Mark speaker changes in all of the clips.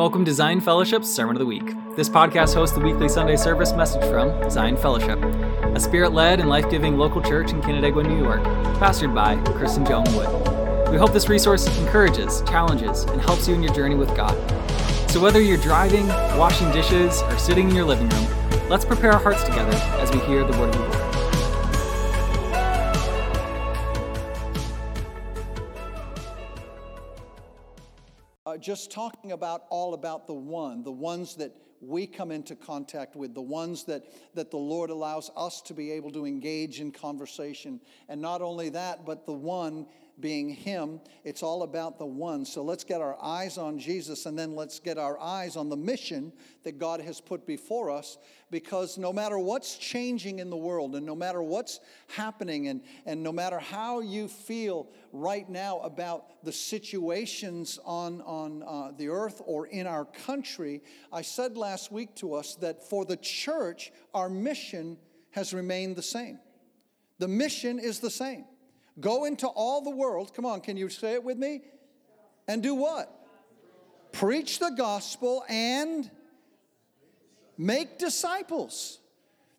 Speaker 1: Welcome to Zion Fellowship's Sermon of the Week. This podcast hosts the weekly Sunday service message from Zion Fellowship, a spirit led and life giving local church in Canandaigua, New York, pastored by and Joan Wood. We hope this resource encourages, challenges, and helps you in your journey with God. So whether you're driving, washing dishes, or sitting in your living room, let's prepare our hearts together as we hear the word of the Lord.
Speaker 2: Just talking about all about the one, the ones that we come into contact with, the ones that, that the Lord allows us to be able to engage in conversation. And not only that, but the one being Him. It's all about the one. So let's get our eyes on Jesus and then let's get our eyes on the mission that God has put before us because no matter what's changing in the world and no matter what's happening and, and no matter how you feel right now about the situations on, on uh, the earth or in our country, I said last week to us that for the church, our mission has remained the same. The mission is the same. Go into all the world. Come on, can you say it with me? And do what? Preach the gospel and make disciples.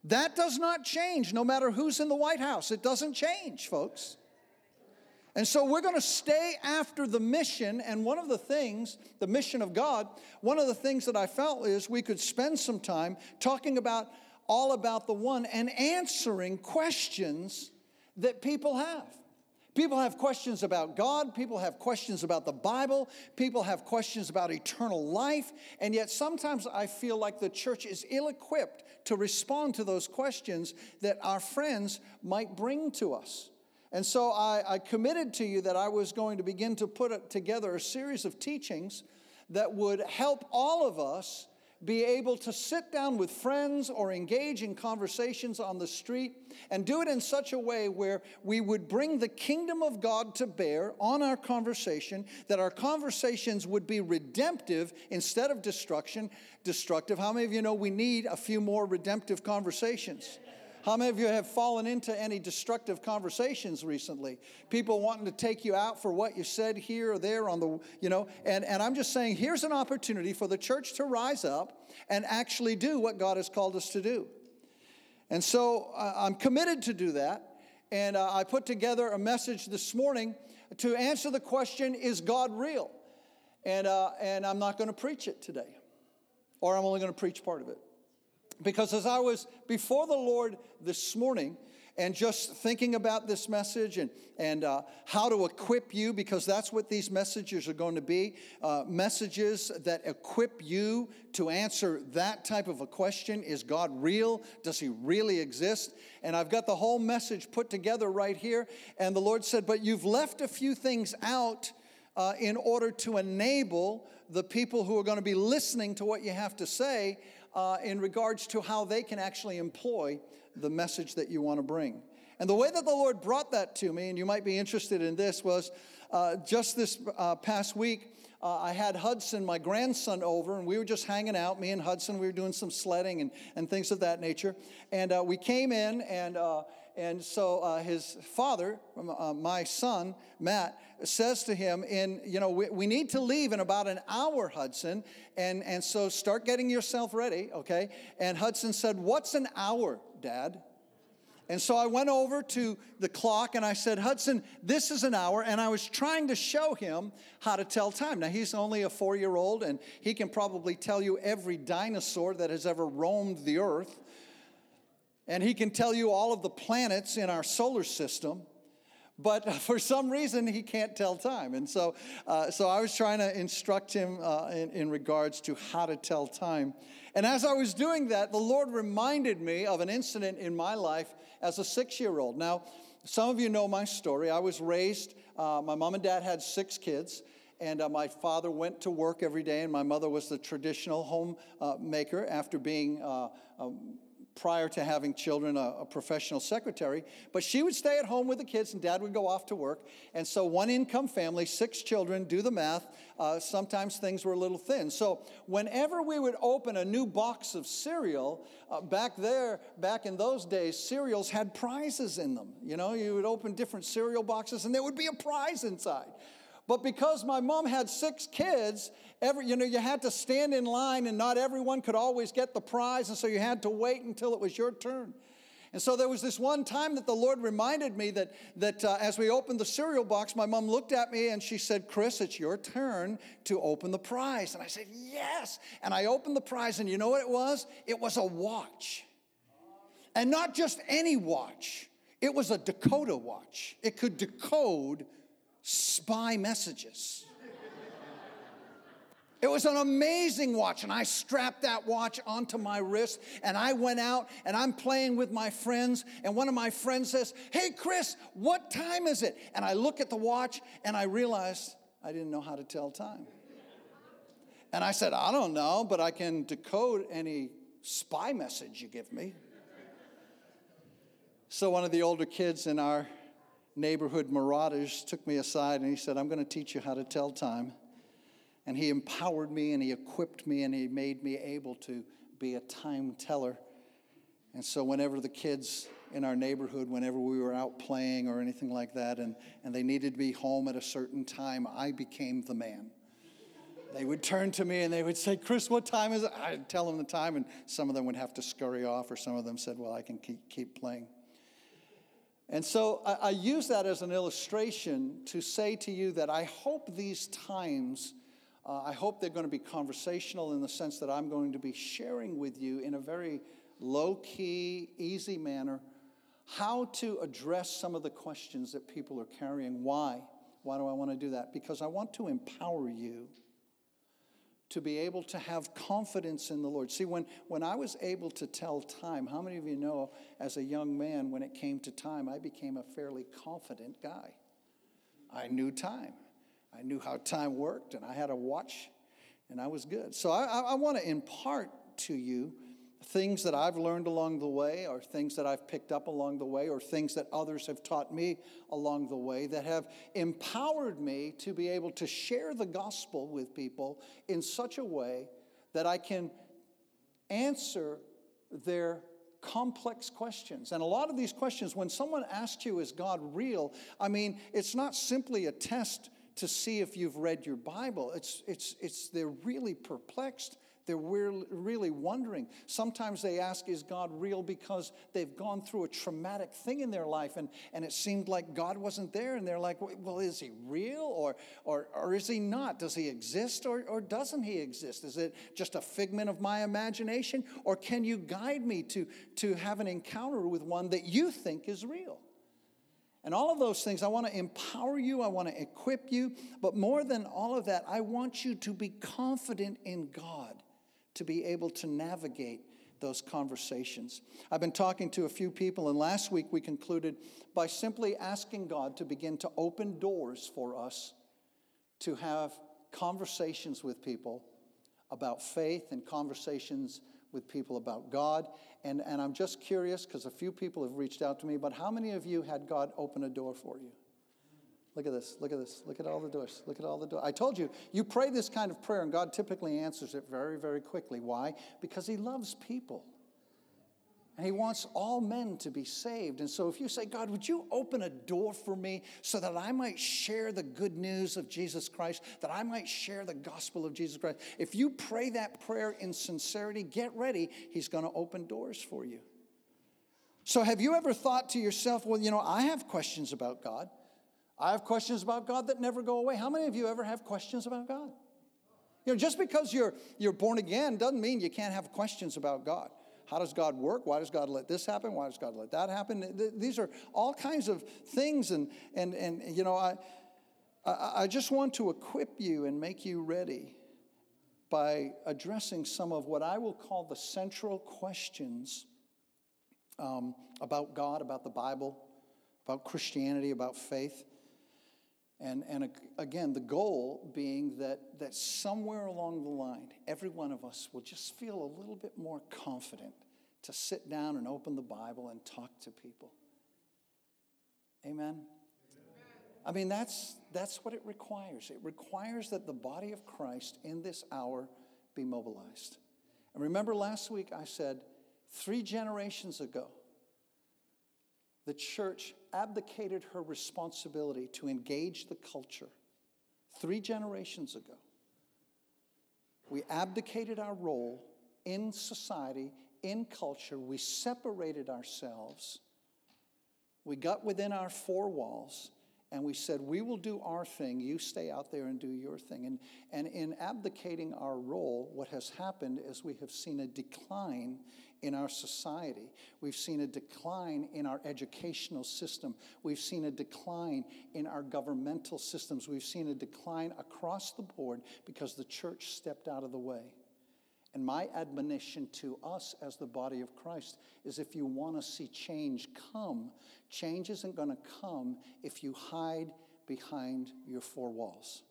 Speaker 2: That does not change no matter who's in the White House. It doesn't change, folks. And so we're going to stay after the mission. And one of the things, the mission of God, one of the things that I felt is we could spend some time talking about all about the one and answering questions that people have. People have questions about God, people have questions about the Bible, people have questions about eternal life, and yet sometimes I feel like the church is ill equipped to respond to those questions that our friends might bring to us. And so I, I, committed to you that I was going to begin to put together a series of teachings that would help all of us be able to sit down with friends or engage in conversations on the street and do it in such a way where we would bring the kingdom of God to bear on our conversation, that our conversations would be redemptive instead of destruction, destructive. How many of you know we need a few more redemptive conversations? How many of you have fallen into any destructive conversations recently? People wanting to take you out for what you said here or there on the, you know, and, and I'm just saying here's an opportunity for the church to rise up and actually do what God has called us to do. And so uh, I'm committed to do that. And uh, I put together a message this morning to answer the question Is God real? And, uh, and I'm not going to preach it today, or I'm only going to preach part of it. Because as I was before the Lord this morning, and just thinking about this message and, and uh, how to equip you, because that's what these messages are going to be uh, messages that equip you to answer that type of a question Is God real? Does He really exist? And I've got the whole message put together right here. And the Lord said, But you've left a few things out uh, in order to enable the people who are going to be listening to what you have to say uh, in regards to how they can actually employ the message that you want to bring. And the way that the Lord brought that to me, and you might be interested in this, was uh, just this uh, past week. Uh, I had Hudson, my grandson, over, and we were just hanging out. Me and Hudson, we were doing some sledding and, and things of that nature. And uh, we came in, and uh, and so uh, his father, uh, my son, Matt, says to him, in, you know, we, we, need to leave in about an hour, Hudson. And, and so start getting yourself ready, okay? And Hudson said, What's an hour, Dad? And so I went over to the clock and I said, Hudson, this is an hour. And I was trying to show him how to tell time. Now, he's only a four year old and he can probably tell you every dinosaur that has ever roamed the earth and he can tell you all of the planets in our solar system but for some reason he can't tell time. And so, uh, so i was trying to instruct him uh, in, in regards to how to tell time. And as i was doing that the lord reminded me of an incident in my life as a six year old now some of you know my story. I was raised uh, my mom and dad had six kids and uh, my father went to work every day, and my mother was the traditional homemaker uh, after being uh, um, prior to having children, a, a, professional secretary. But she would stay at home with the kids, and dad would go off to work. And so, one income family, six children, do the math. Uh, sometimes things were a little thin. So, whenever we would open a new box of cereal, uh, back there, back in those days, cereals had prizes in them. You know, you would open different cereal boxes, and there would be a prize inside. But because my mom had six kids, every, you know, you had to stand in line and not everyone could always get the prize. And so you had to wait until it was your turn. And so there was this one time that the Lord reminded me that, that uh, as we opened the cereal box, my mom looked at me and she said, Chris, it's your turn to open the prize. And I said, Yes. And I opened the prize, and you know what it was? It was a watch. And not just any watch, it was a decoder watch. It could decode spy messages. It was an amazing watch, and I strapped that watch onto my wrist, and I went out and I'm playing with my friends. And one of my friends says, Hey, Chris, what time is it? And I look at the watch and I realize I didn't know how to tell time. And I said, I don't know, but I can decode any spy message you give me. So one of the older kids in our neighborhood marauders took me aside and he said, I'm going to teach you how to tell time. And he empowered me and he equipped me and he made me able to be a time teller. And so, whenever the kids in our neighborhood, whenever we were out playing or anything like that, and, and they needed to be home at a certain time, I became the man. They would turn to me and they would say, Chris, what time is it? I'd tell them the time, and some of them would have to scurry off, or some of them said, Well, I can keep, keep playing. And so I, I use that as an illustration to say to you that I hope these times uh, I hope they're going to be conversational in the sense that I'm going to be sharing with you in a very low key, easy manner how to address some of the questions that people are carrying. Why? Why do I want to do that? Because I want to empower you to be able to have confidence in the Lord. See, when, when I was able to tell time, how many of you know as a young man, when it came to time, I became a fairly confident guy? I knew time. I knew how time worked, and I had a watch, and I was good. So I, I want to impart to you things that I've learned along the way, or things that I've picked up along the way, or things that others have taught me along the way that have empowered me to be able to share the gospel with people in such a way that I can answer their complex questions. And a lot of these questions, when someone asks you, Is God real? I mean, it's not simply a test to see if you've read your Bible. It's, it's, it's, they're really perplexed. They're really wondering. Sometimes they ask, Is God real? because they've gone through a traumatic thing in their life and, and it seemed like God wasn't there. And they're like, Well, is he real or, or, or is he not? Does he exist or, or doesn't he exist? Is it just a figment of my imagination? Or can you guide me to, to have an encounter with one that you think is real? And all of those things, I want to empower you, I want to equip you, but more than all of that, I want you to be confident in God to be able to navigate those conversations. I've been talking to a few people, and last week we concluded by simply asking God to begin to open doors for us to have conversations with people about faith and conversations with people about God. And, and I'm just curious because a few people have reached out to me, but how many of you had God open a door for you? Look at this, look at this, look at all the doors, look at all the doors. I told you, you pray this kind of prayer and God typically answers it very, very quickly. Why? Because He loves people. And he wants all men to be saved. And so if you say, God, would you open a door for me so that I might share the good news of Jesus Christ, that I might share the gospel of Jesus Christ? If you pray that prayer in sincerity, get ready. He's going to open doors for you. So have you ever thought to yourself, well, you know, I have questions about God. I have questions about God that never go away. How many of you ever have questions about God? You know, just because you're, you're born again doesn't mean you can't have questions about God. How does God work? Why does God let this happen? Why does God let that happen? These are all kinds of things. And, and, and you know, I, I just want to equip you and make you ready by addressing some of what I will call the central questions um, about God, about the Bible, about Christianity, about faith. And, and again, the goal being that, that somewhere along the line, every one of us will just feel a little bit more confident to sit down and open the Bible and talk to people. Amen? I mean, that's, that's what it requires. It requires that the body of Christ in this hour be mobilized. And remember last week I said, three generations ago, the church abdicated her responsibility to engage the culture three generations ago. We abdicated our role in society, in culture. We separated ourselves. We got within our four walls and we said, We will do our thing, you stay out there and do your thing. And, and in abdicating our role, what has happened is we have seen a decline in our society. We've seen a decline in our educational system. We've seen a decline in our governmental systems. We've seen a decline across the board because the church stepped out of the way. And my admonition to us as the body of Christ is if you want to see change come, change isn't going to come if you hide behind your four walls.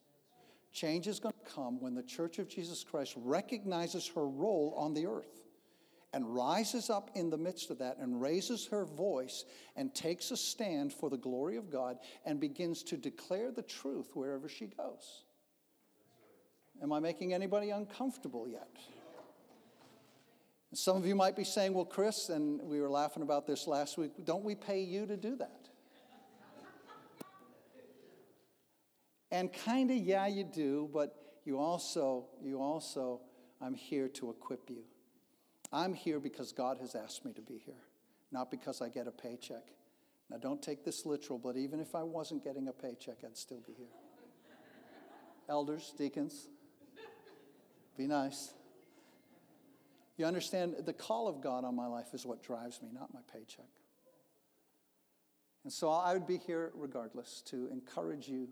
Speaker 2: Change is going to come when the Church of Jesus Christ recognizes her role on the earth and rises up in the midst of that and raises her voice and takes a stand for the glory of God and begins to declare the truth wherever she goes. Am I making anybody uncomfortable yet? Some of you might be saying, well, Chris, and we were laughing about this last week, don't we pay you to do that? and kind of, yeah, you do, but you also, you also, I'm here to equip you. I'm here because God has asked me to be here, not because I get a paycheck. Now, don't take this literal, but even if I wasn't getting a paycheck, I'd still be here. Elders, deacons, be nice. You understand, the call of God on my life is what drives me, not my paycheck. And so I would be here regardless to encourage you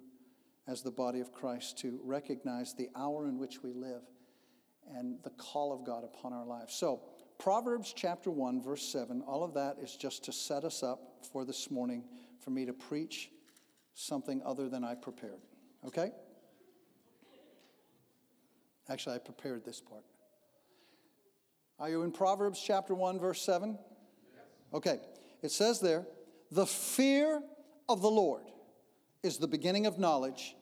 Speaker 2: as the body of Christ to recognize the hour in which we live and the call of God upon our lives. So, Proverbs chapter 1, verse 7, all of that is just to set us up for this morning for me to preach something other than I prepared. Okay? Actually, I prepared this part. Are you in Proverbs chapter 1, verse 7? Okay. It says there, the fear of the Lord is the beginning of knowledge,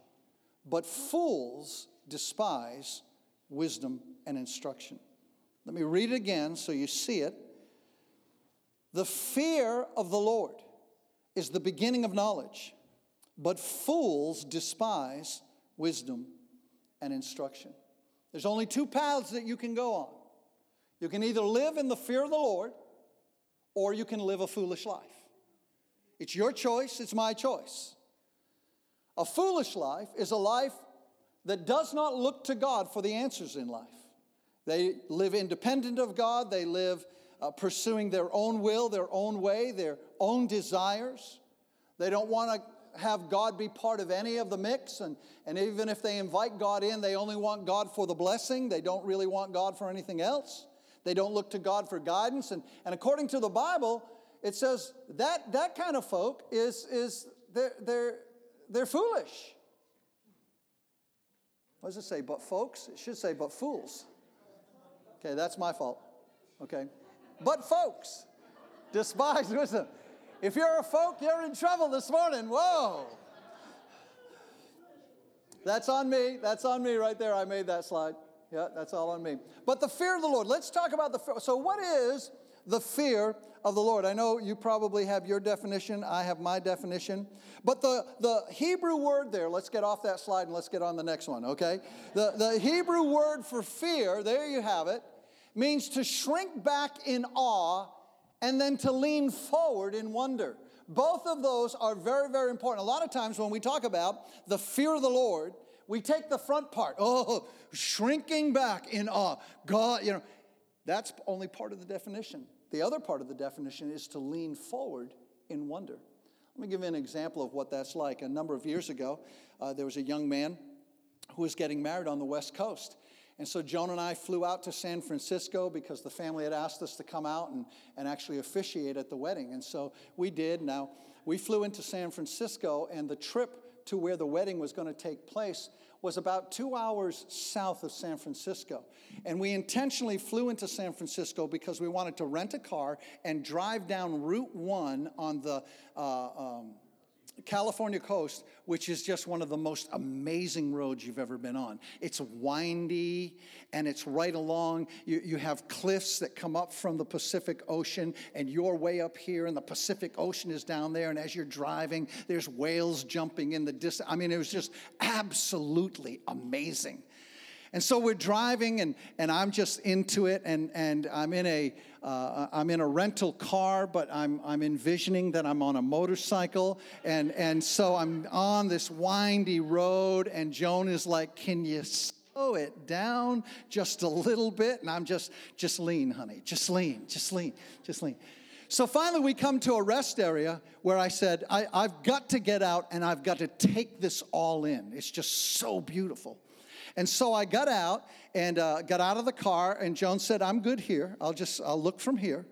Speaker 2: but fools despise wisdom and instruction. Let me read it again so you see it. The fear of the Lord is the beginning of knowledge, but fools despise wisdom and instruction. There's only two paths that you can go on. You can either live in the fear of the Lord or you can live a foolish life. It's your choice, it's my choice. A foolish life is a life that does not look to God for the answers in life. They live independent of God, they live uh, pursuing their own will, their own way, their own desires. They don't want to have God be part of any of the mix. And, and even if they invite God in, they only want God for the blessing. They don't really want God for anything else. They don't look to God for guidance. And, and according to the Bible, it says that that kind of folk is, is they're, they're, they're foolish. What does it say? But folks? It should say, but fools. Okay, that's my fault. Okay. But folks, despise wisdom. If you're a folk, you're in trouble this morning. Whoa. That's on me. That's on me right there. I made that slide. Yeah, that's all on me. But the fear of the Lord. Let's talk about the fear. So, what is the fear of the Lord? I know you probably have your definition. I have my definition. But the, the Hebrew word there, let's get off that slide and let's get on the next one, okay? The, the Hebrew word for fear, there you have it, means to shrink back in awe and then to lean forward in wonder. Both of those are very, very important. A lot of times when we talk about the fear of the Lord, we take the front part, oh, shrinking back in awe. God, you know, that's only part of the definition. The other part of the definition is to lean forward in wonder. Let me give you an example of what that's like. A number of years ago, uh, there was a young man who was getting married on the West Coast. And so Joan and I flew out to San Francisco because the family had asked us to come out and, and actually officiate at the wedding. And so we did. Now, we flew into San Francisco, and the trip to where the wedding was going to take place was about two hours south of San Francisco. And we intentionally flew into San Francisco because we wanted to rent a car and drive down Route 1 on the, uh, um, California coast, which is just one of the most amazing roads you've ever been on. It's windy and it's right along. You, you have cliffs that come up from the Pacific Ocean, and you're way up here, and the Pacific Ocean is down there. And as you're driving, there's whales jumping in the distance. I mean, it was just absolutely amazing. And so we're driving, and, and I'm just into it, and, and I'm, in a, uh, I'm in a rental car, but I'm, I'm envisioning that I'm on a motorcycle. And, and so I'm on this windy road, and Joan is like, Can you slow it down just a little bit? And I'm just, just lean, honey, just lean, just lean, just lean. So finally, we come to a rest area where I said, I, have got to get out and I've got to take this all in. It's just so beautiful. And so I got out and uh, got out of the car, and Joan said, I'm good here. I'll just, I'll look from here.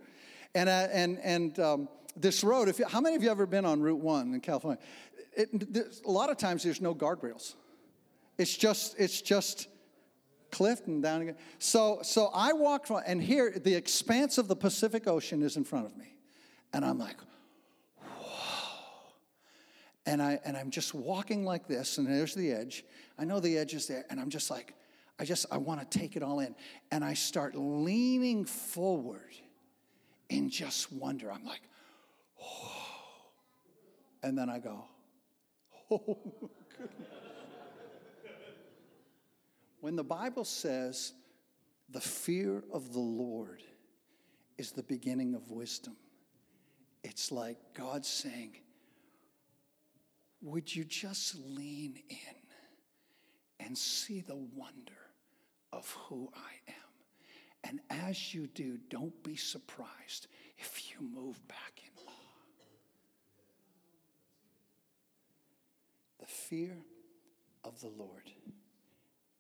Speaker 2: And, uh, and, and um, this road, if you, how many of you ever been on Route 1 in California? It, a lot of times there's no guardrails. It's just, it's just cliff and down again. So, so I walked, and here, the expanse of the Pacific Ocean is in front of me. And I'm like, and, I, and I'm just walking like this, and there's the edge. I know the edge is there, and I'm just like, I just, I want to take it all in. And I start leaning forward in just wonder. I'm like, oh. And then I go, oh, When the Bible says the fear of the Lord is the beginning of wisdom, it's like God saying, would you just lean in and see the wonder of who I am? And as you do, don't be surprised if you move back in awe. The fear of the Lord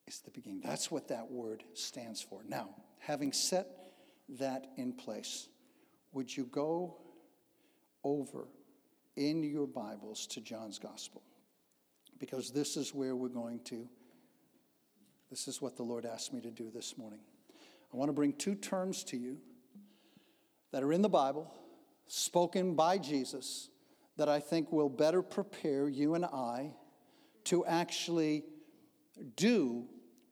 Speaker 2: is the beginning. That's what that word stands for. Now, having set that in place, would you go over in your Bibles to John's Gospel because this is where we're going to. This is what the Lord asked me to do this morning. I want to bring two terms to you that are in the Bible, spoken by Jesus, that I think will better prepare you and I to actually do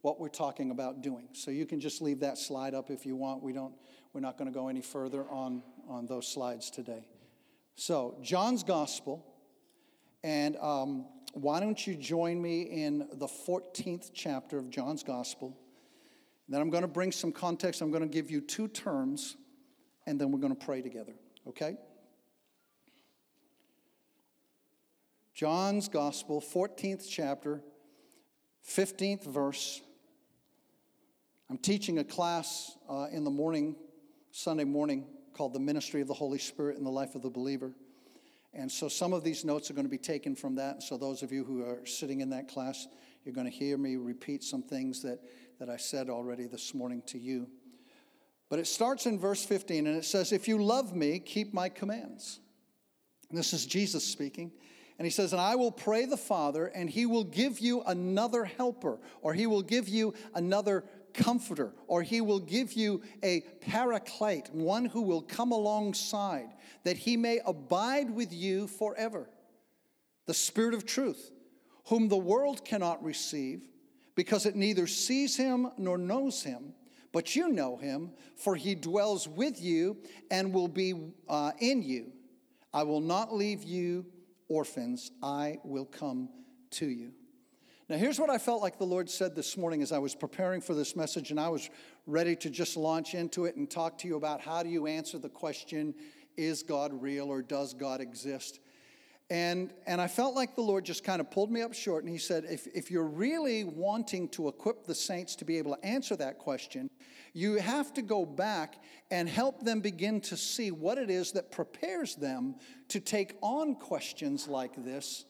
Speaker 2: what we're talking about doing. So you can just leave that slide up if you want. We don't, we're not going to go any further on, on those slides today. So, John's Gospel, and um, why don't you join me in the 14th chapter of John's Gospel? Then I'm going to bring some context. I'm going to give you two terms, and then we're going to pray together, okay? John's Gospel, 14th chapter, 15th verse. I'm teaching a class uh, in the morning, Sunday morning, called The Ministry of the Holy Spirit in the Life of the Believer. And so some of these notes are going to be taken from that. So those of you who are sitting in that class, you're going to hear me repeat some things that, that I said already this morning to you. But it starts in verse 15 and it says, If you love me, keep my commands. And this is Jesus speaking. And he says, And I will pray the Father, and he will give you another helper, or he will give you another comforter, or he will give you a paraclete, one who will come alongside, that he may abide with you forever. The Spirit of truth, whom the world cannot receive, because it neither sees him nor knows him, but you know him, for he dwells with you and will be uh, in you. I will not leave you orphans, I will come to you. Now, here's what I felt like the Lord said this morning as I was preparing for this message, and I was ready to just launch into it and talk to you about how do you answer the question, is God real or does God exist? And, and I felt like the Lord just kind of pulled me up short, and He said, if, if you're really wanting to equip the saints to be able to answer that question, you have to go back and help them begin to see what it is that prepares them to take on questions like this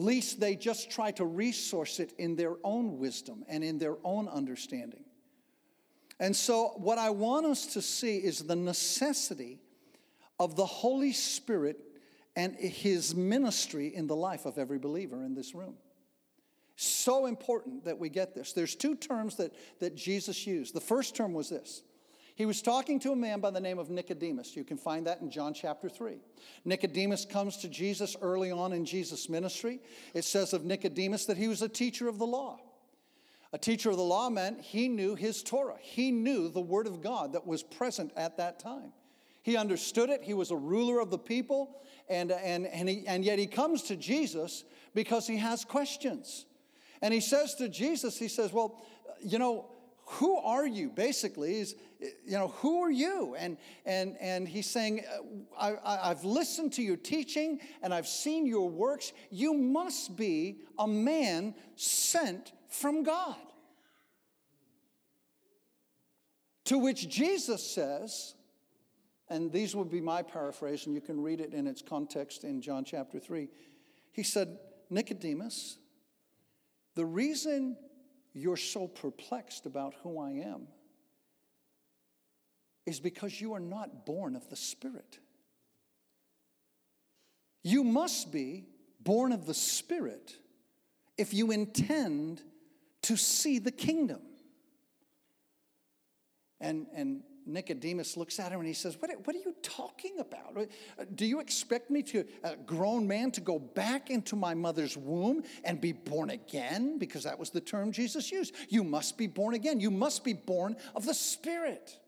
Speaker 2: least they just try to resource it in their own wisdom and in their own understanding. And so, what I want us to see is the necessity of the Holy Spirit and his ministry in the life of every believer in this room. So important that we get this. There's two terms that, that Jesus used. The first term was this He was talking to a man by the name of Nicodemus. You can find that in John chapter 3. Nicodemus comes to Jesus early on in Jesus' ministry. It says of Nicodemus that he was a teacher of the law. A teacher of the law meant he knew his Torah, he knew the Word of God that was present at that time. He understood it, he was a ruler of the people, and, and, and, he, and yet he comes to Jesus because he has questions. And he says to Jesus, he says, Well, you know, who are you? Basically is you know who are you? And and and he's saying I, i've listened to your teaching and i've seen your works. You must be a man sent from god. To which jesus says and these would be my paraphrase and you can read it in its context in john chapter 3 he said nicodemus the reason you're so perplexed about who I am is because you are not born of the Spirit. You must be born of the Spirit if you intend to see the kingdom. And, and Nicodemus looks at him and he says, What, what are you talking about? Uh, do you expect me to, a grown man, to go back into my mother's womb and be born again? Because that was the term Jesus used. You must be born again. You must be born of the Spirit.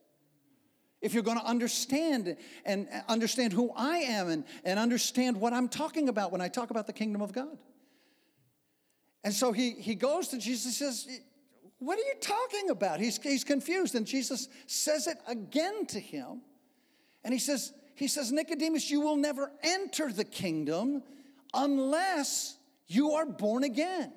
Speaker 2: If you're going to understand and uh, understand who I am and, and understand what I'm talking about when I talk about the kingdom of God. And so he, he goes to Jesus and says, what are you talking about? He's, he's confused. And Jesus says it again to him. And he says, he says, Nicodemus, you will never enter the kingdom unless you are born again.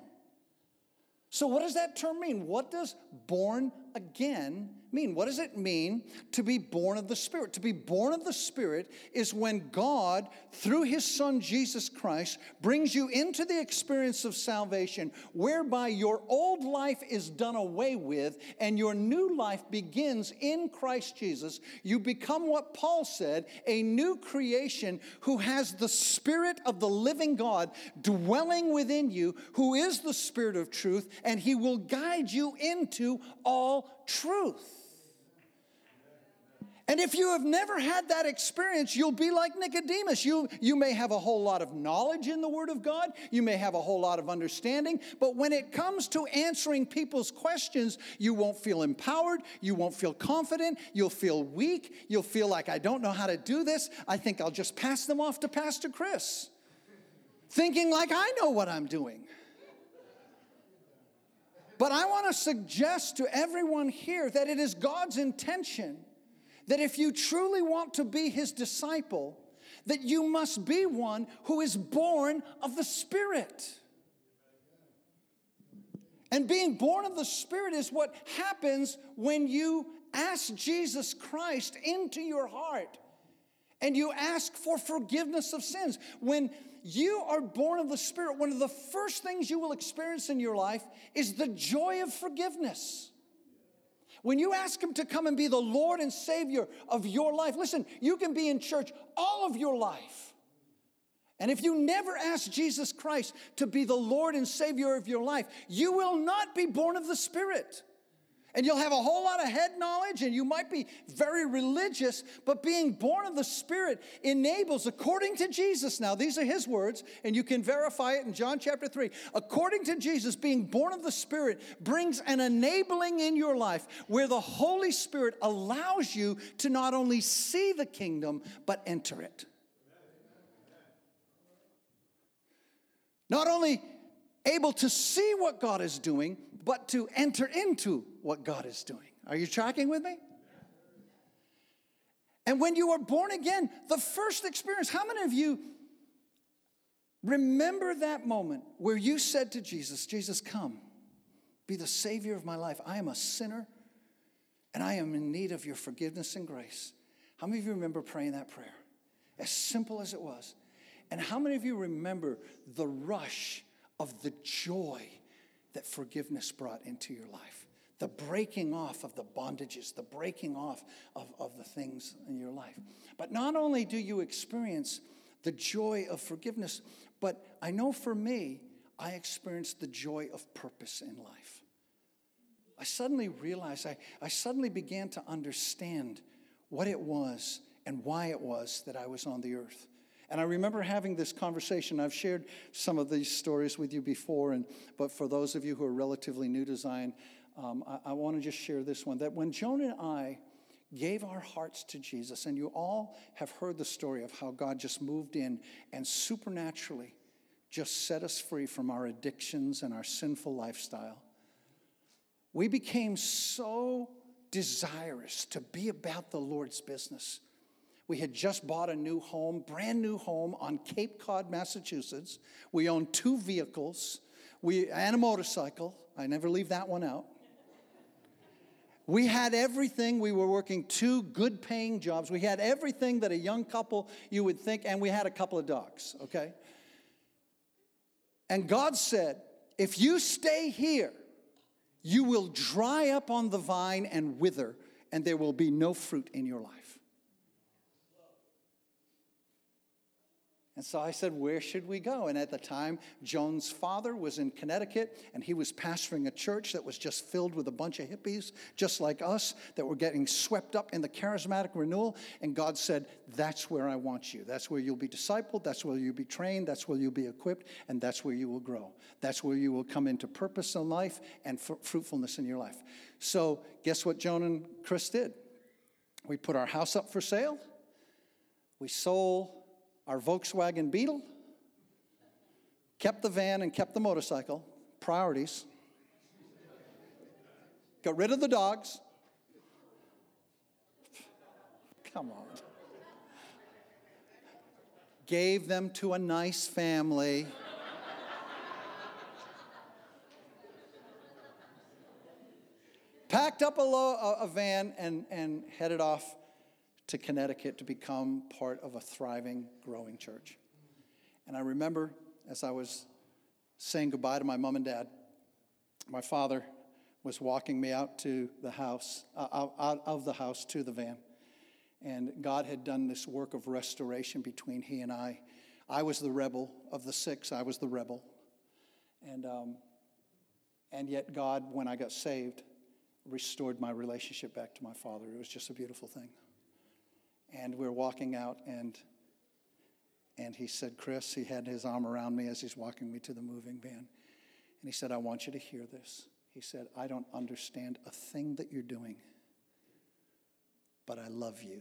Speaker 2: So, what does that term mean? What does born again mean? What does it mean to be born of the Spirit? To be born of the Spirit is when God, through His Son Jesus Christ, brings you into the experience of salvation, whereby your old life is done away with and your new life begins in Christ Jesus. You become what Paul said a new creation who has the Spirit of the living God dwelling within you, who is the Spirit of truth, and He will guide you into all truth. And if you have never had that experience, you'll be like Nicodemus. You, you may have a whole lot of knowledge in the Word of God, you may have a whole lot of understanding, but when it comes to answering people's questions, you won't feel empowered, you won't feel confident, you'll feel weak, you'll feel like, I don't know how to do this. I think I'll just pass them off to Pastor Chris, thinking like I know what I'm doing. But I want to suggest to everyone here that it is God's intention that if you truly want to be his disciple, that you must be one who is born of the Spirit. And being born of the Spirit is what happens when you ask Jesus Christ into your heart and you ask for forgiveness of sins. When you are born of the Spirit, one of the first things you will experience in your life is the joy of forgiveness. When you ask Him to come and be the Lord and Savior of your life, listen, you can be in church all of your life. And if you never ask Jesus Christ to be the Lord and Savior of your life, you will not be born of the Spirit. And you'll have a whole lot of head knowledge and you might be very religious, but being born of the Spirit enables, according to Jesus, now these are his words, and you can verify it in John chapter 3. According to Jesus, being born of the Spirit brings an enabling in your life where the Holy Spirit allows you to not only see the kingdom, but enter it. Not only able to see what God is doing, but to enter into what God is doing. Are you tracking with me? And when you are born again, the first experience, how many of you remember that moment where you said to Jesus, Jesus, come, be the Savior of my life? I am a sinner and I am in need of your forgiveness and grace. How many of you remember praying that prayer? As simple as it was. And how many of you remember the rush of the joy that forgiveness brought into your life. The breaking off of the bondages, the breaking off of, of the things in your life. But not only do you experience the joy of forgiveness, but I know for me, I experienced the joy of purpose in life. I suddenly realized, I, I suddenly began to understand what it was and why it was that I was on the earth. And I remember having this conversation. I've shared some of these stories with you before, and, but for those of you who are relatively new to Zion, um, I, I want to just share this one that when Joan and I gave our hearts to Jesus, and you all have heard the story of how God just moved in and supernaturally just set us free from our addictions and our sinful lifestyle. We became so desirous to be about the Lord's business. We had just bought a new home, brand new home on Cape Cod, Massachusetts. We owned two vehicles we, and a motorcycle. I never leave that one out. We had everything. We were working two good paying jobs. We had everything that a young couple you would think, and we had a couple of dogs, okay? And God said, if you stay here, you will dry up on the vine and wither, and there will be no fruit in your life. And so I said, Where should we go? And at the time, Joan's father was in Connecticut, and he was pastoring a church that was just filled with a bunch of hippies, just like us, that were getting swept up in the charismatic renewal. And God said, That's where I want you. That's where you'll be discipled. That's where you'll be trained. That's where you'll be equipped. And that's where you will grow. That's where you will come into purpose in life and fruitfulness in your life. So, guess what Joan and Chris did? We put our house up for sale. We sold our Volkswagen Beetle, kept the van and kept the motorcycle, priorities. Got rid of the dogs. Come on. Gave them to a nice family. Packed up a, a van and, and headed off to Connecticut to become part of a thriving, growing church. And I remember as I was saying goodbye to my mom and dad, my father was walking me out to the house, uh, out of the house to the van. And God had done this work of restoration between he and I. I was the rebel of the six, I was the rebel. And, um, and yet, God, when I got saved, restored my relationship back to my father. It was just a beautiful thing. And we are walking out, and and he said, Chris, he had his arm around me as he's walking me to the moving van. And he said, I want you to hear this. He said, I don't understand a thing that you're doing, but I love you.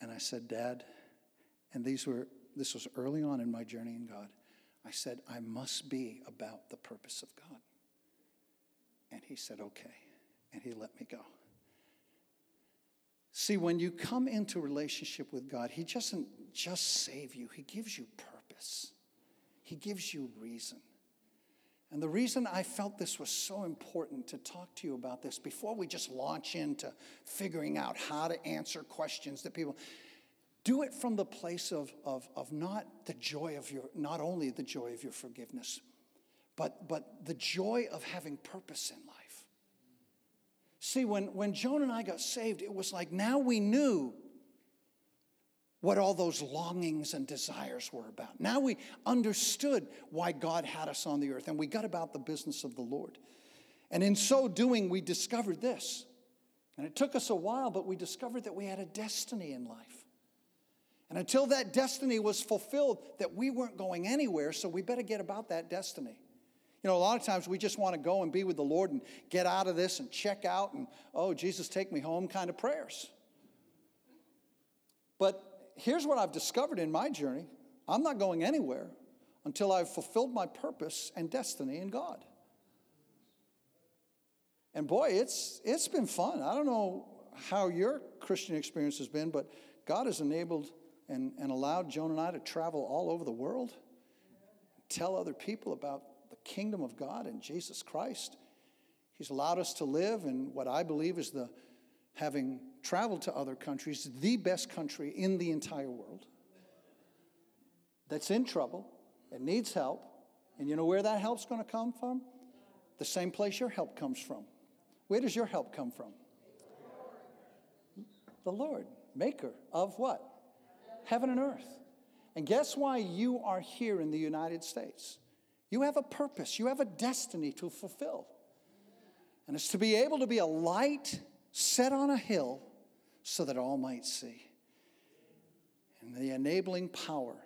Speaker 2: And I said, Dad, and these were this was early on in my journey in God. I said, I must be about the purpose of God. And he said, okay. And he let me go. See, when you come into relationship with God, He doesn't just save you, He gives you purpose, He gives you reason. And the reason I felt this was so important to talk to you about this before we just launch into figuring out how to answer questions that people do it from the place of, of, of not the joy of your, not only the joy of your forgiveness, but, but the joy of having purpose in life. See, when, when Joan and I got saved, it was like now we knew what all those longings and desires were about. Now we understood why God had us on the earth, and we got about the business of the Lord. And in so doing, we discovered this. And it took us a while, but we discovered that we had a destiny in life. And until that destiny was fulfilled, that we weren't going anywhere, so we better get about that destiny. You know, a lot of times we just want to go and be with the Lord and get out of this and check out and, oh, Jesus, take me home kind of prayers. But here's what I've discovered in my journey I'm not going anywhere until I've fulfilled my purpose and destiny in God. And boy, it's, it's been fun. I don't know how your Christian experience has been, but God has enabled and, and allowed Joan and I to travel all over the world, tell other people about kingdom of God and Jesus Christ. He's allowed us to live in what I believe is the, having traveled to other countries, the best country in the entire world that's in trouble and needs help. And you know where that help's going to come from? The same place your help comes from. Where does your help come from? The Lord, maker of what? Heaven and earth. And guess why you are here in the United States? You have a purpose, you have a destiny to fulfill. And it's to be able to be a light set on a hill so that all might see. And the enabling power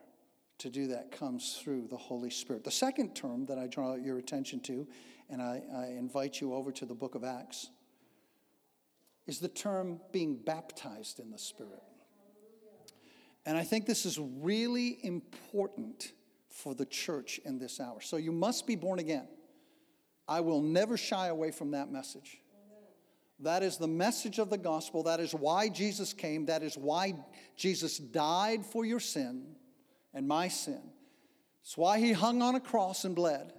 Speaker 2: to do that comes through the Holy Spirit. The second term that I draw your attention to, and I, I invite you over to the book of Acts, is the term being baptized in the Spirit. And I think this is really important for the church in this hour. So you must be born again. I will never shy away from that message. That is the message of the gospel. That is why Jesus came. That is why Jesus died for your sin and my sin. It's why he hung on a cross and bled.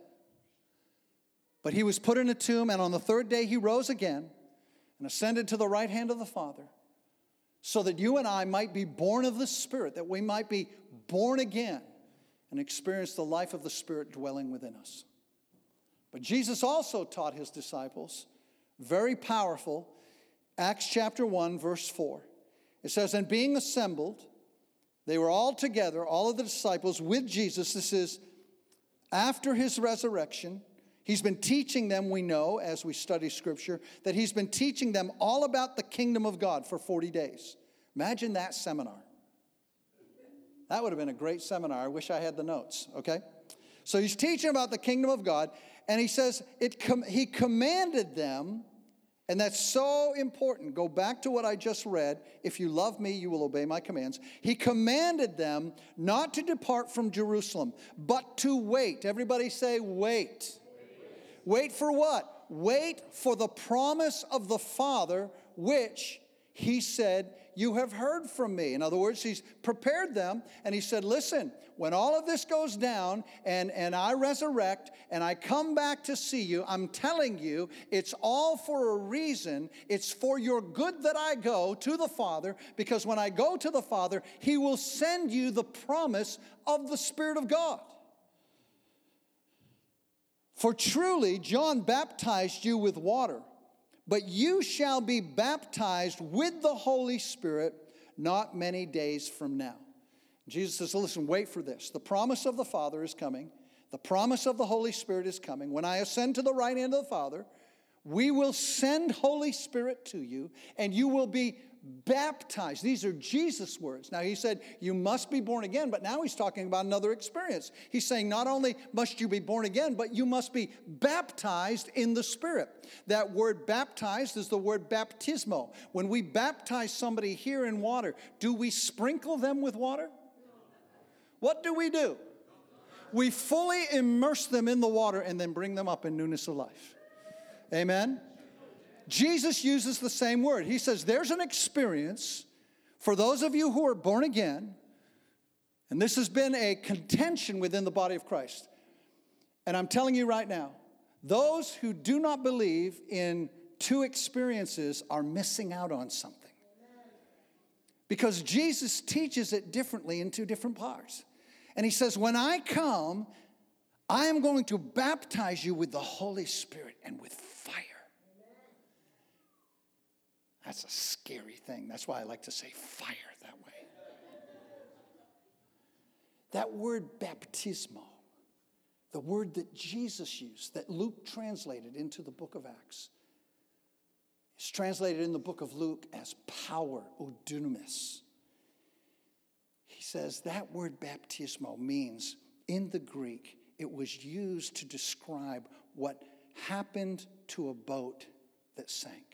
Speaker 2: But he was put in a tomb, and on the third day he rose again and ascended to the right hand of the Father, so that you and I might be born of the Spirit, that we might be born again and experience the life of the Spirit dwelling within us. But Jesus also taught his disciples, very powerful, Acts chapter 1, verse 4. It says, And being assembled, they were all together, all of the disciples with Jesus. This is after his resurrection. He's been teaching them, we know as we study scripture, that he's been teaching them all about the kingdom of God for 40 days. Imagine that seminar. That would have been a great seminar. I wish I had the notes, okay? So he's teaching about the kingdom of God, and he says it com- he commanded them and that's so important. Go back to what I just read. If you love me, you will obey my commands. He commanded them not to depart from Jerusalem, but to wait. Everybody say, wait. Wait, wait for what? Wait for the promise of the Father, which he said you have heard from me. In other words, he's prepared them and he said, Listen, when all of this goes down and, and I resurrect and I come back to see you, I'm telling you, it's all for a reason. It's for your good that I go to the Father, because when I go to the Father, he will send you the promise of the Spirit of God. For truly, John baptized you with water but you shall be baptized with the Holy Spirit not many days from now. Jesus says, Listen, wait for this. The promise of the Father is coming, the promise of the Holy Spirit is coming. When I ascend to the right hand of the Father, we will send Holy Spirit to you, and you will be baptized. These are Jesus' words. Now, he said, You must be born again, but now he's talking about another experience. He's saying, Not only must you be born again, but you must be baptized in the Spirit. That word baptized is the word baptismo. When we baptize somebody here in water, do we sprinkle them with water? What do we do? We fully immerse them in the water and then bring them up in newness of life. Amen? Jesus uses the same word. He says, There's an experience for those of you who are born again, and this has been a contention within the body of Christ. And I'm telling you right now, those who do not believe in two experiences are missing out on something. Because Jesus teaches it differently in two different parts. And he says, When I come, I am going to baptize you with the Holy Spirit and with fire. That's a scary thing. That's why I like to say fire that way. That word baptismo, the word that Jesus used, that Luke translated into the book of Acts, is translated in the book of Luke as power, dunamis. He says that word baptismo means, in the Greek, it was used to describe what happened to a boat that sank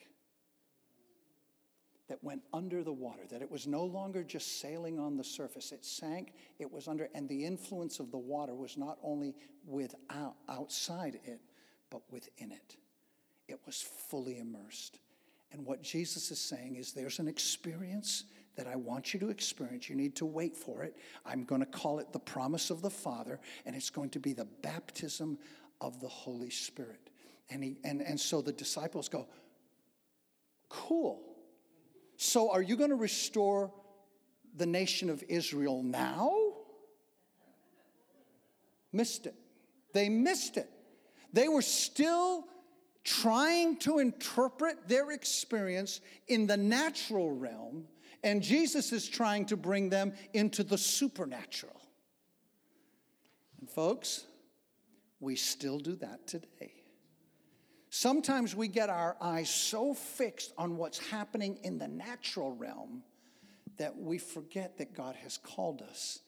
Speaker 2: that went under the water, that it was no longer just sailing on the surface. It sank, it was under, and the influence of the water was not only without, outside it, but within it. It was fully immersed. And what Jesus is saying is there's an experience that I want you to experience. You need to wait for it. I'm going to call it the promise of the Father, and it's going to be the baptism of the Holy Spirit. And, he, and, and so the disciples go, Cool. So, are you going to restore the nation of Israel now? Missed it. They missed it. They were still trying to interpret their experience in the natural realm, and Jesus is trying to bring them into the supernatural. And, folks, we still do that today. Sometimes we get our eyes so fixed on what's happening in the natural realm that we forget that God has called us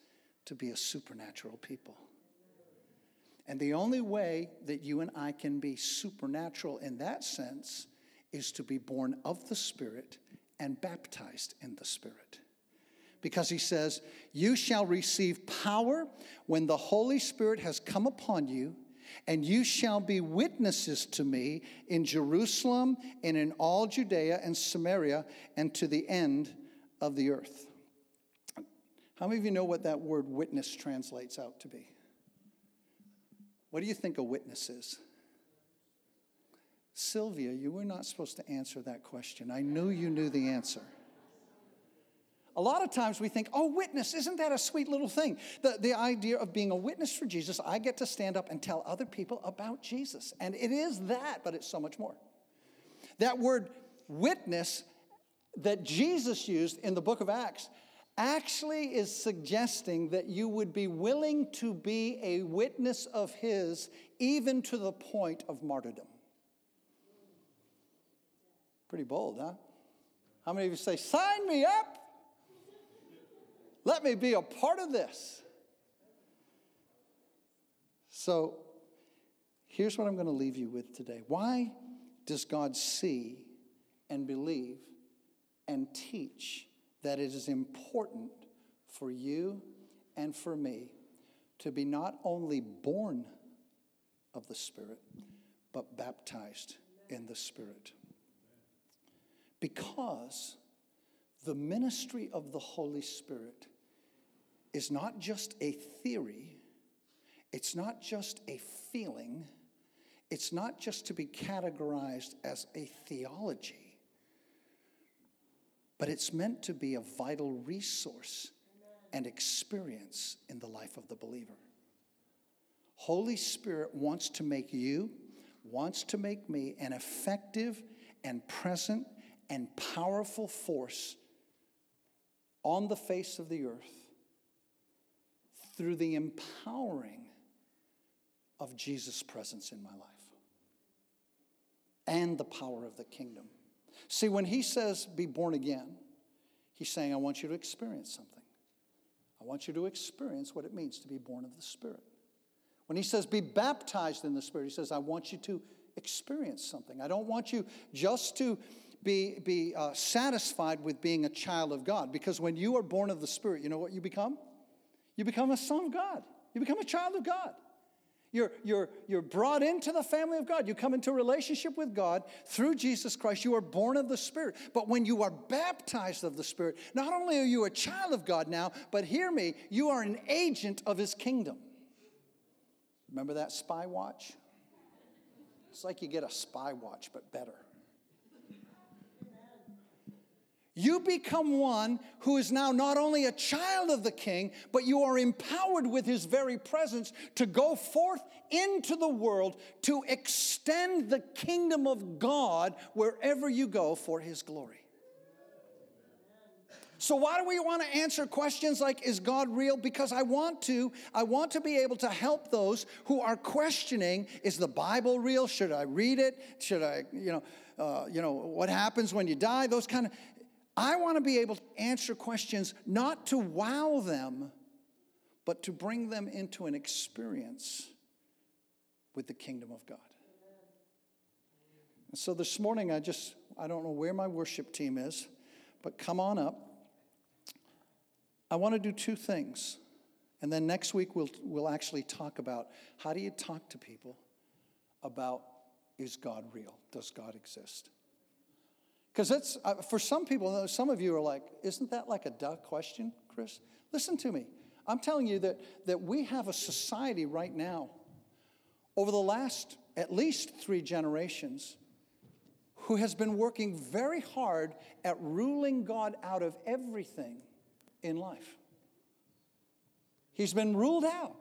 Speaker 2: to be a supernatural people. And the only way that you and I can be supernatural in that sense is to be born of the Spirit and baptized in the Spirit. Because he says, You shall receive power when the Holy Spirit has come upon you and you shall be witnesses to me in Jerusalem and in all Judea and Samaria and to the end of the earth. How many of you know what that word witness translates out to be? What do you think a witness is? Sylvia, you were not supposed to answer that question. I knew you knew the answer. A lot of times we think, oh, witness, isn't that a sweet little thing? The, the idea of being a witness for Jesus, I get to stand up and tell other people about Jesus. And it is that, but it's so much more. That word witness that Jesus used in the book of Acts actually is suggesting that you would be willing to be a witness of His even to the point of martyrdom. Pretty bold, huh? How many of you say, Sign me up? Let me be a part of this. So, here's what I'm going to leave you with today. Why does God see and believe and teach that it is important for you and for me to be not only born of the Spirit, but baptized in the Spirit? Because the ministry of the Holy Spirit is not just a theory, it's not just a feeling, it's not just to be categorized as a theology, but it's meant to be a vital resource and experience in the life of the believer. Holy Spirit wants to make you, wants to make me an effective and present and powerful force on the face of the earth through the empowering of Jesus' presence in my life and the power of the kingdom. See, when he says be born again, he's saying, I want you to experience something. I want you to experience what it means to be born of the Spirit. When he says be baptized in the Spirit, he says, I want you to experience something. I don't want you just to be, be uh, satisfied with being a child of God, because when you are born of the Spirit, you know what you become? You become a son of God. You become a child of God. You're, you're, you're brought into the family of God. You come into a relationship with God through Jesus Christ. You are born of the Spirit. But when you are baptized of the Spirit, not only are you a child of God now, but hear me, you are an agent of His kingdom. Remember that spy watch? It's like you get a spy watch, but better. You become one who is now not only a child of the king, but you are empowered with his very presence to go forth into the world to extend the kingdom of God wherever you go for his glory. So why do we want to answer questions like is God real? Because I want to I want to be able to help those who are questioning is the Bible real? Should I read it? Should I, you know, uh, you know, what happens when you die? Those kind of I want to be able to answer questions not to wow them, but to bring them into an experience with the kingdom of God. And so this morning, I just, I don't know where my worship team is, but come on up. I want to do two things. And then next week, we'll, we'll actually talk about how do you talk to people about is God real? Does God exist? Because it's, uh, for some people, some of you are like, isn't that like a duh question, Chris? Listen to me. I'm telling you that, that we have a society right now, over the last at least three generations, who has been working very hard at ruling God out of everything in life. He's been ruled out.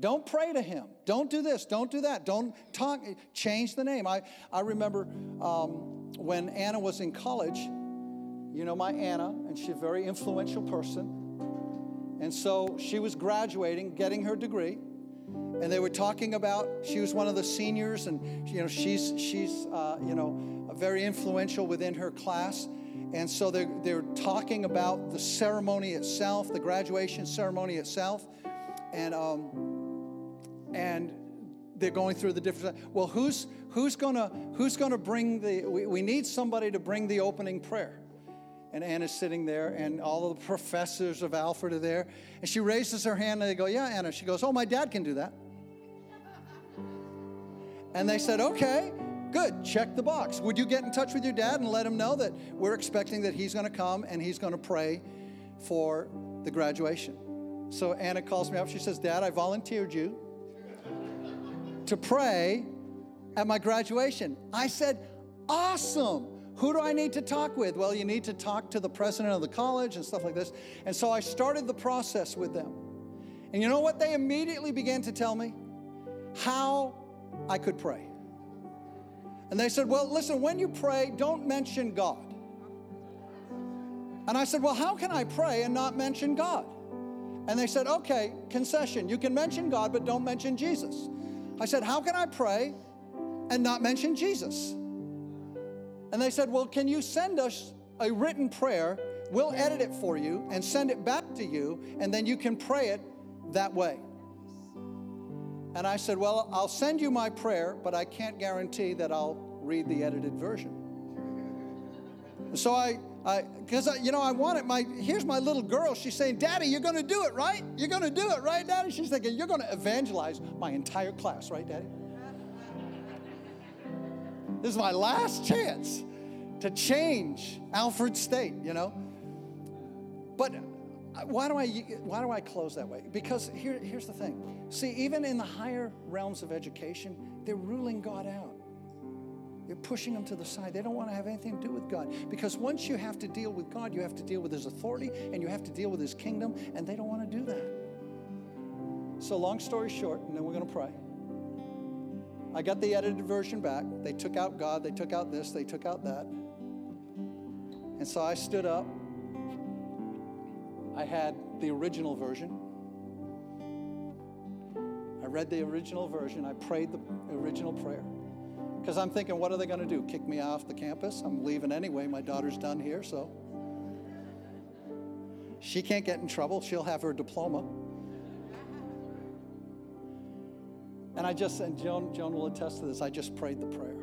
Speaker 2: Don't pray to him. Don't do this. Don't do that. Don't talk. Change the name. I, I remember um, when Anna was in college, you know my Anna, and she's a very influential person. And so she was graduating, getting her degree. and they were talking about she was one of the seniors and you know she's she's uh, you know very influential within her class and so they're, they're talking about the ceremony itself the graduation ceremony itself and um, and they're going through the different well who's who's gonna who's gonna bring the we, we need somebody to bring the opening prayer and Anna's sitting there, and all of the professors of Alfred are there. And she raises her hand, and they go, Yeah, Anna. She goes, Oh, my dad can do that. And they said, Okay, good, check the box. Would you get in touch with your dad and let him know that we're expecting that he's going to come and he's going to pray for the graduation? So Anna calls me up. She says, Dad, I volunteered you to pray at my graduation. I said, Awesome. Who do I need to talk with? Well, you need to talk to the president of the college and stuff like this. And so I started the process with them. And you know what they immediately began to tell me? How I could pray. And they said, Well, listen, when you pray, don't mention God. And I said, Well, how can I pray and not mention God? And they said, Okay, concession. You can mention God, but don't mention Jesus. I said, How can I pray and not mention Jesus? And they said, Well, can you send us a written prayer? We'll edit it for you and send it back to you, and then you can pray it that way. And I said, Well, I'll send you my prayer, but I can't guarantee that I'll read the edited version. So I, because I, you know, I want it. My here's my little girl. She's saying, "Daddy, you're going to do it, right? You're going to do it, right, Daddy?" She's thinking, "You're going to evangelize my entire class, right, Daddy?" This is my last chance to change Alfred State, you know. But uh, why do I why do I close that way? Because here, here's the thing. See, even in the higher realms of education, they're ruling God out. They're pushing them to the side. They don't want to have anything to do with God. Because once you have to deal with God, you have to deal with His authority and you have to deal with His kingdom, and they don't want to do that. So, long story short, and then we're going to pray. I got the edited version back. They took out God, they took out this, they took out that. And so I stood up. I had the original version. I read the original version. I prayed the original prayer. Because I'm thinking, what are they going to do? Kick me off the campus? I'm leaving anyway. My daughter's done here, so. She can't get in trouble. She'll have her diploma. And I just, and Joan, Joan will attest to this, I just prayed the prayer.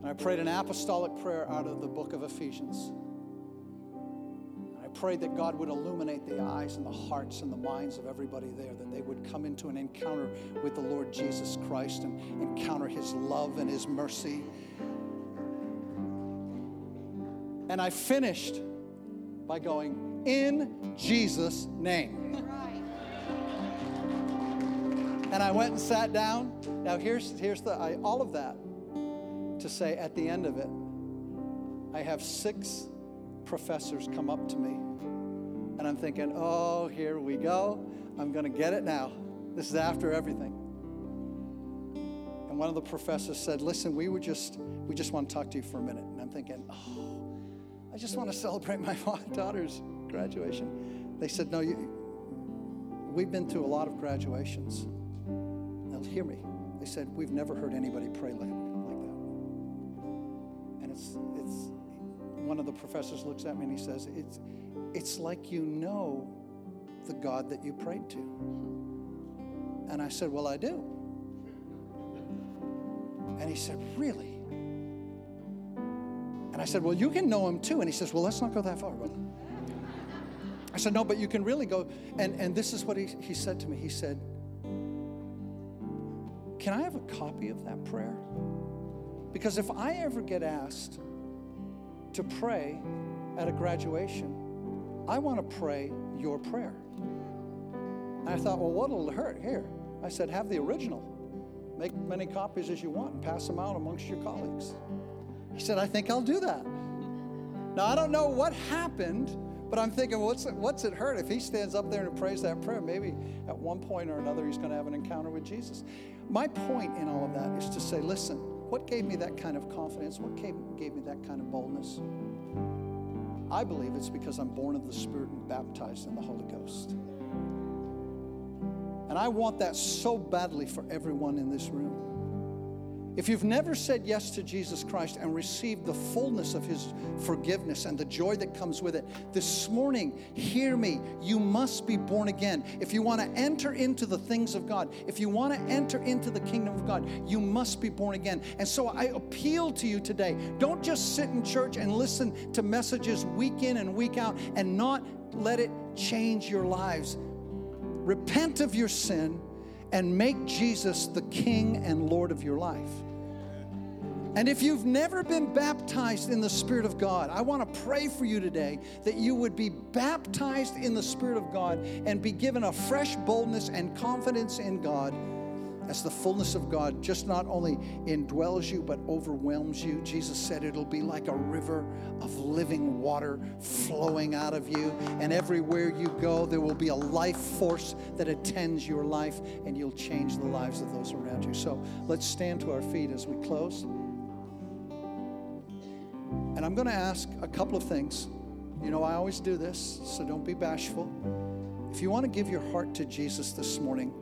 Speaker 2: And I prayed an apostolic prayer out of the book of Ephesians. Prayed that God would illuminate the eyes and the hearts and the minds of everybody there, that they would come into an encounter with the Lord Jesus Christ and encounter his love and his mercy. And I finished by going, In Jesus' name. And I went and sat down. Now here's here's the I, all of that to say at the end of it, I have six professors come up to me, and I'm thinking, oh, here we go. I'm going to get it now. This is after everything. And one of the professors said, listen, we were just we just want to talk to you for a minute. And I'm thinking, oh, I just want to celebrate my daughter's graduation. They said, no, you, we've been through a lot of graduations They'll hear me. They said, We've never heard anybody pray like, like that. And it's, one of the professors looks at me and he says, it's, it's like you know the God that you prayed to. And I said, Well, I do. And he said, Really? And I said, Well, you can know him too. And he says, Well, let's not go that far, brother. I said, No, but you can really go. And, and this is what he, he said to me. He said, can I have a copy of that prayer? Because if I ever get asked to pray at a graduation, I want to pray your prayer. And I thought, well, what'll hurt? Here. I said, have the original. Make many copies as you want and pass them out amongst your colleagues. He said, I think I'll do that. Now, I don't know what happened, but I'm thinking, what's it, what's it hurt if he stands up there and prays that prayer? Maybe at one point or another he's going to have an encounter with Jesus. My point in all of that is to say, listen, what gave me that kind of confidence? What gave, gave me that kind of boldness? I believe it's because I'm born of the Spirit and baptized in the Holy Ghost. And I want that so badly for everyone in this room. If you've never said yes to Jesus Christ and received the fullness of his forgiveness and the joy that comes with it, this morning, hear me. You must be born again. If you want to enter into the things of God, if you want to enter into the kingdom of God, you must be born again. And so I appeal to you today don't just sit in church and listen to messages week in and week out and not let it change your lives. Repent of your sin and make Jesus the King and Lord of your life. And if you've never been baptized in the Spirit of God, I want to pray for you today that you would be baptized in the Spirit of God and be given a fresh boldness and confidence in God as the fullness of God just not only indwells you but overwhelms you. Jesus said it'll be like a river of living water flowing out of you, and everywhere you go, there will be a life force that attends your life, and you'll change the lives of those around you. So let's stand to our feet as we close. And I'm going to ask a couple of things. You know, I always do this, so don't be bashful. If you want to give your heart to Jesus this morning,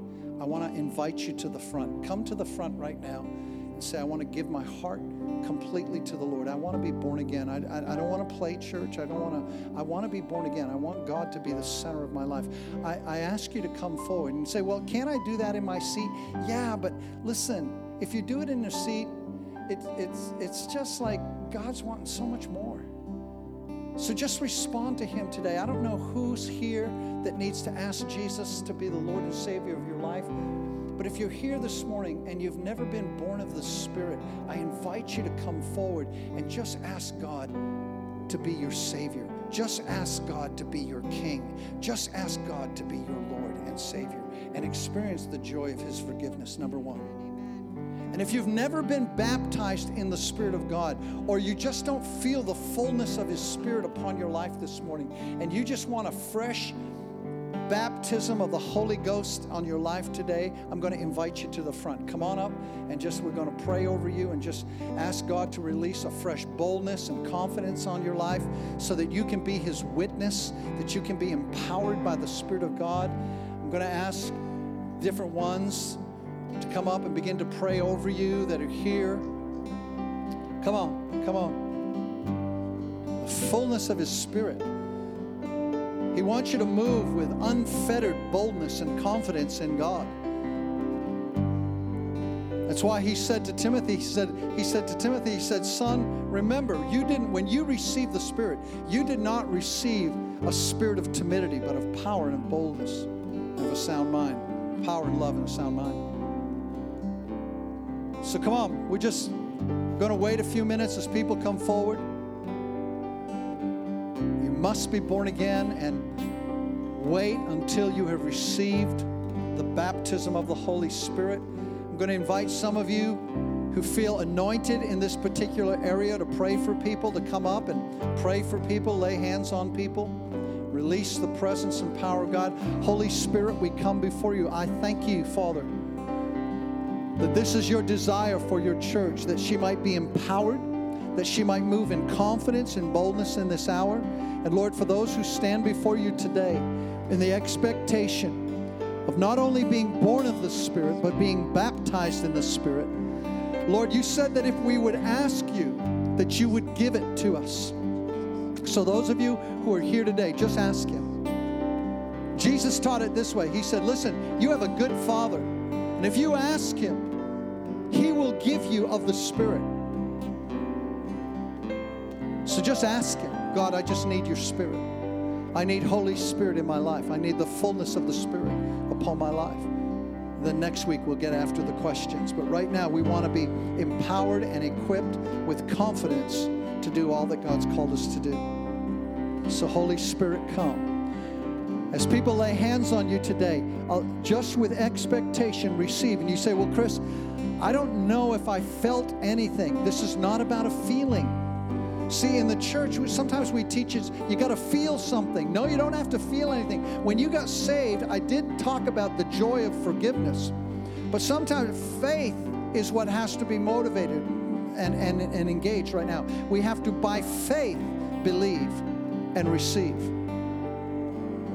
Speaker 2: I want to invite you to the front. Come to the front right now and say, I want to give my heart completely to the Lord. I want to be born again. I, I, I don't want to play church. I don't want to, I want to be born again. I want God to be the center of my life. I, I ask you to come forward and say, Well, can I do that in my seat? Yeah, but listen, if you do it in your seat, it, it's, it's just like God's wanting so much more. So just respond to Him today. I don't know who's here that needs to ask Jesus to be the Lord and Savior of your life. But if you're here this morning and you've never been born of the Spirit, I invite you to come forward and just ask God to be your Savior. Just ask God to be your King. Just ask God to be your Lord and Savior and experience the joy of His forgiveness, number one. And if you've never been baptized in the Spirit of God, or you just don't feel the fullness of His Spirit upon your life this morning, and you just want a fresh baptism of the Holy Ghost on your life today, I'm going to invite you to the front. Come on up and just we're going to pray over you and just ask God to release a fresh boldness and confidence on your life so that you can be His witness, that you can be empowered by the Spirit of God. I'm going to ask different ones to come up and begin to pray over you that are here. Come on, come on. The fullness of His Spirit. He wants you to move with unfettered boldness and confidence in God. That's why he said to Timothy, he said, he said to Timothy, he said, Son, remember, you didn't, when you received the Spirit, you did not receive a spirit of timidity, but of power and of boldness, and of a sound mind. Power and love and a sound mind. So come on, we're just going to wait a few minutes as people come forward. You must be born again and wait until you have received the baptism of the Holy Spirit. I'm going to invite some of you who feel anointed in this particular area to pray for people to come up and pray for people, lay hands on people, release the presence and power of God. Holy Spirit, we come before you. I thank you, Father that this is your desire for your church, that she might be empowered, that she might move in confidence and boldness in this hour. And Lord, for those who stand before you today in the expectation of not only being born of the Spirit, but being baptized in the Spirit, Lord, you said that if we would ask you, that you would give it to us. So, those of you who are here today, just ask Him. Jesus taught it this way He said, Listen, you have a good Father. And if you ask Him, he will give you of the Spirit. So just ask Him God, I just need your Spirit. I need Holy Spirit in my life. I need the fullness of the Spirit upon my life. Then next week we'll get after the questions. But right now we want to be empowered and equipped with confidence to do all that God's called us to do. So, Holy Spirit, come. As people lay hands on you today, uh, just with expectation, receive. And you say, Well, Chris, I don't know if I felt anything. This is not about a feeling. See, in the church, sometimes we teach it, you got to feel something. No, you don't have to feel anything. When you got saved, I did talk about the joy of forgiveness. But sometimes faith is what has to be motivated and, and, and engaged right now. We have to, by faith, believe and receive.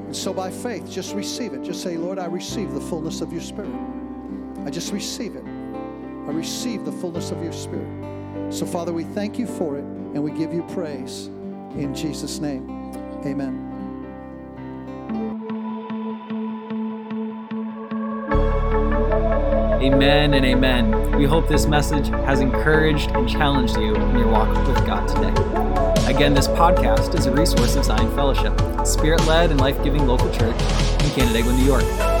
Speaker 2: And so by faith, just receive it. Just say, Lord, I receive the fullness of your spirit. I just receive it. I receive the fullness of your spirit. So, Father, we thank you for it and we give you praise. In Jesus' name, amen.
Speaker 1: Amen and amen. We hope this message has encouraged and challenged you in your walk with God today. Again, this podcast is a resource of Zion Fellowship, spirit led and life giving local church in Canandaigua, New York.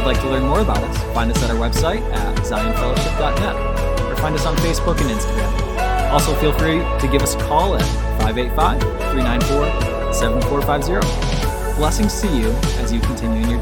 Speaker 1: You'd like to learn more about us, find us at our website at zionfellowship.net or find us on Facebook and Instagram. Also, feel free to give us a call at 585 394 7450. Blessings to you as you continue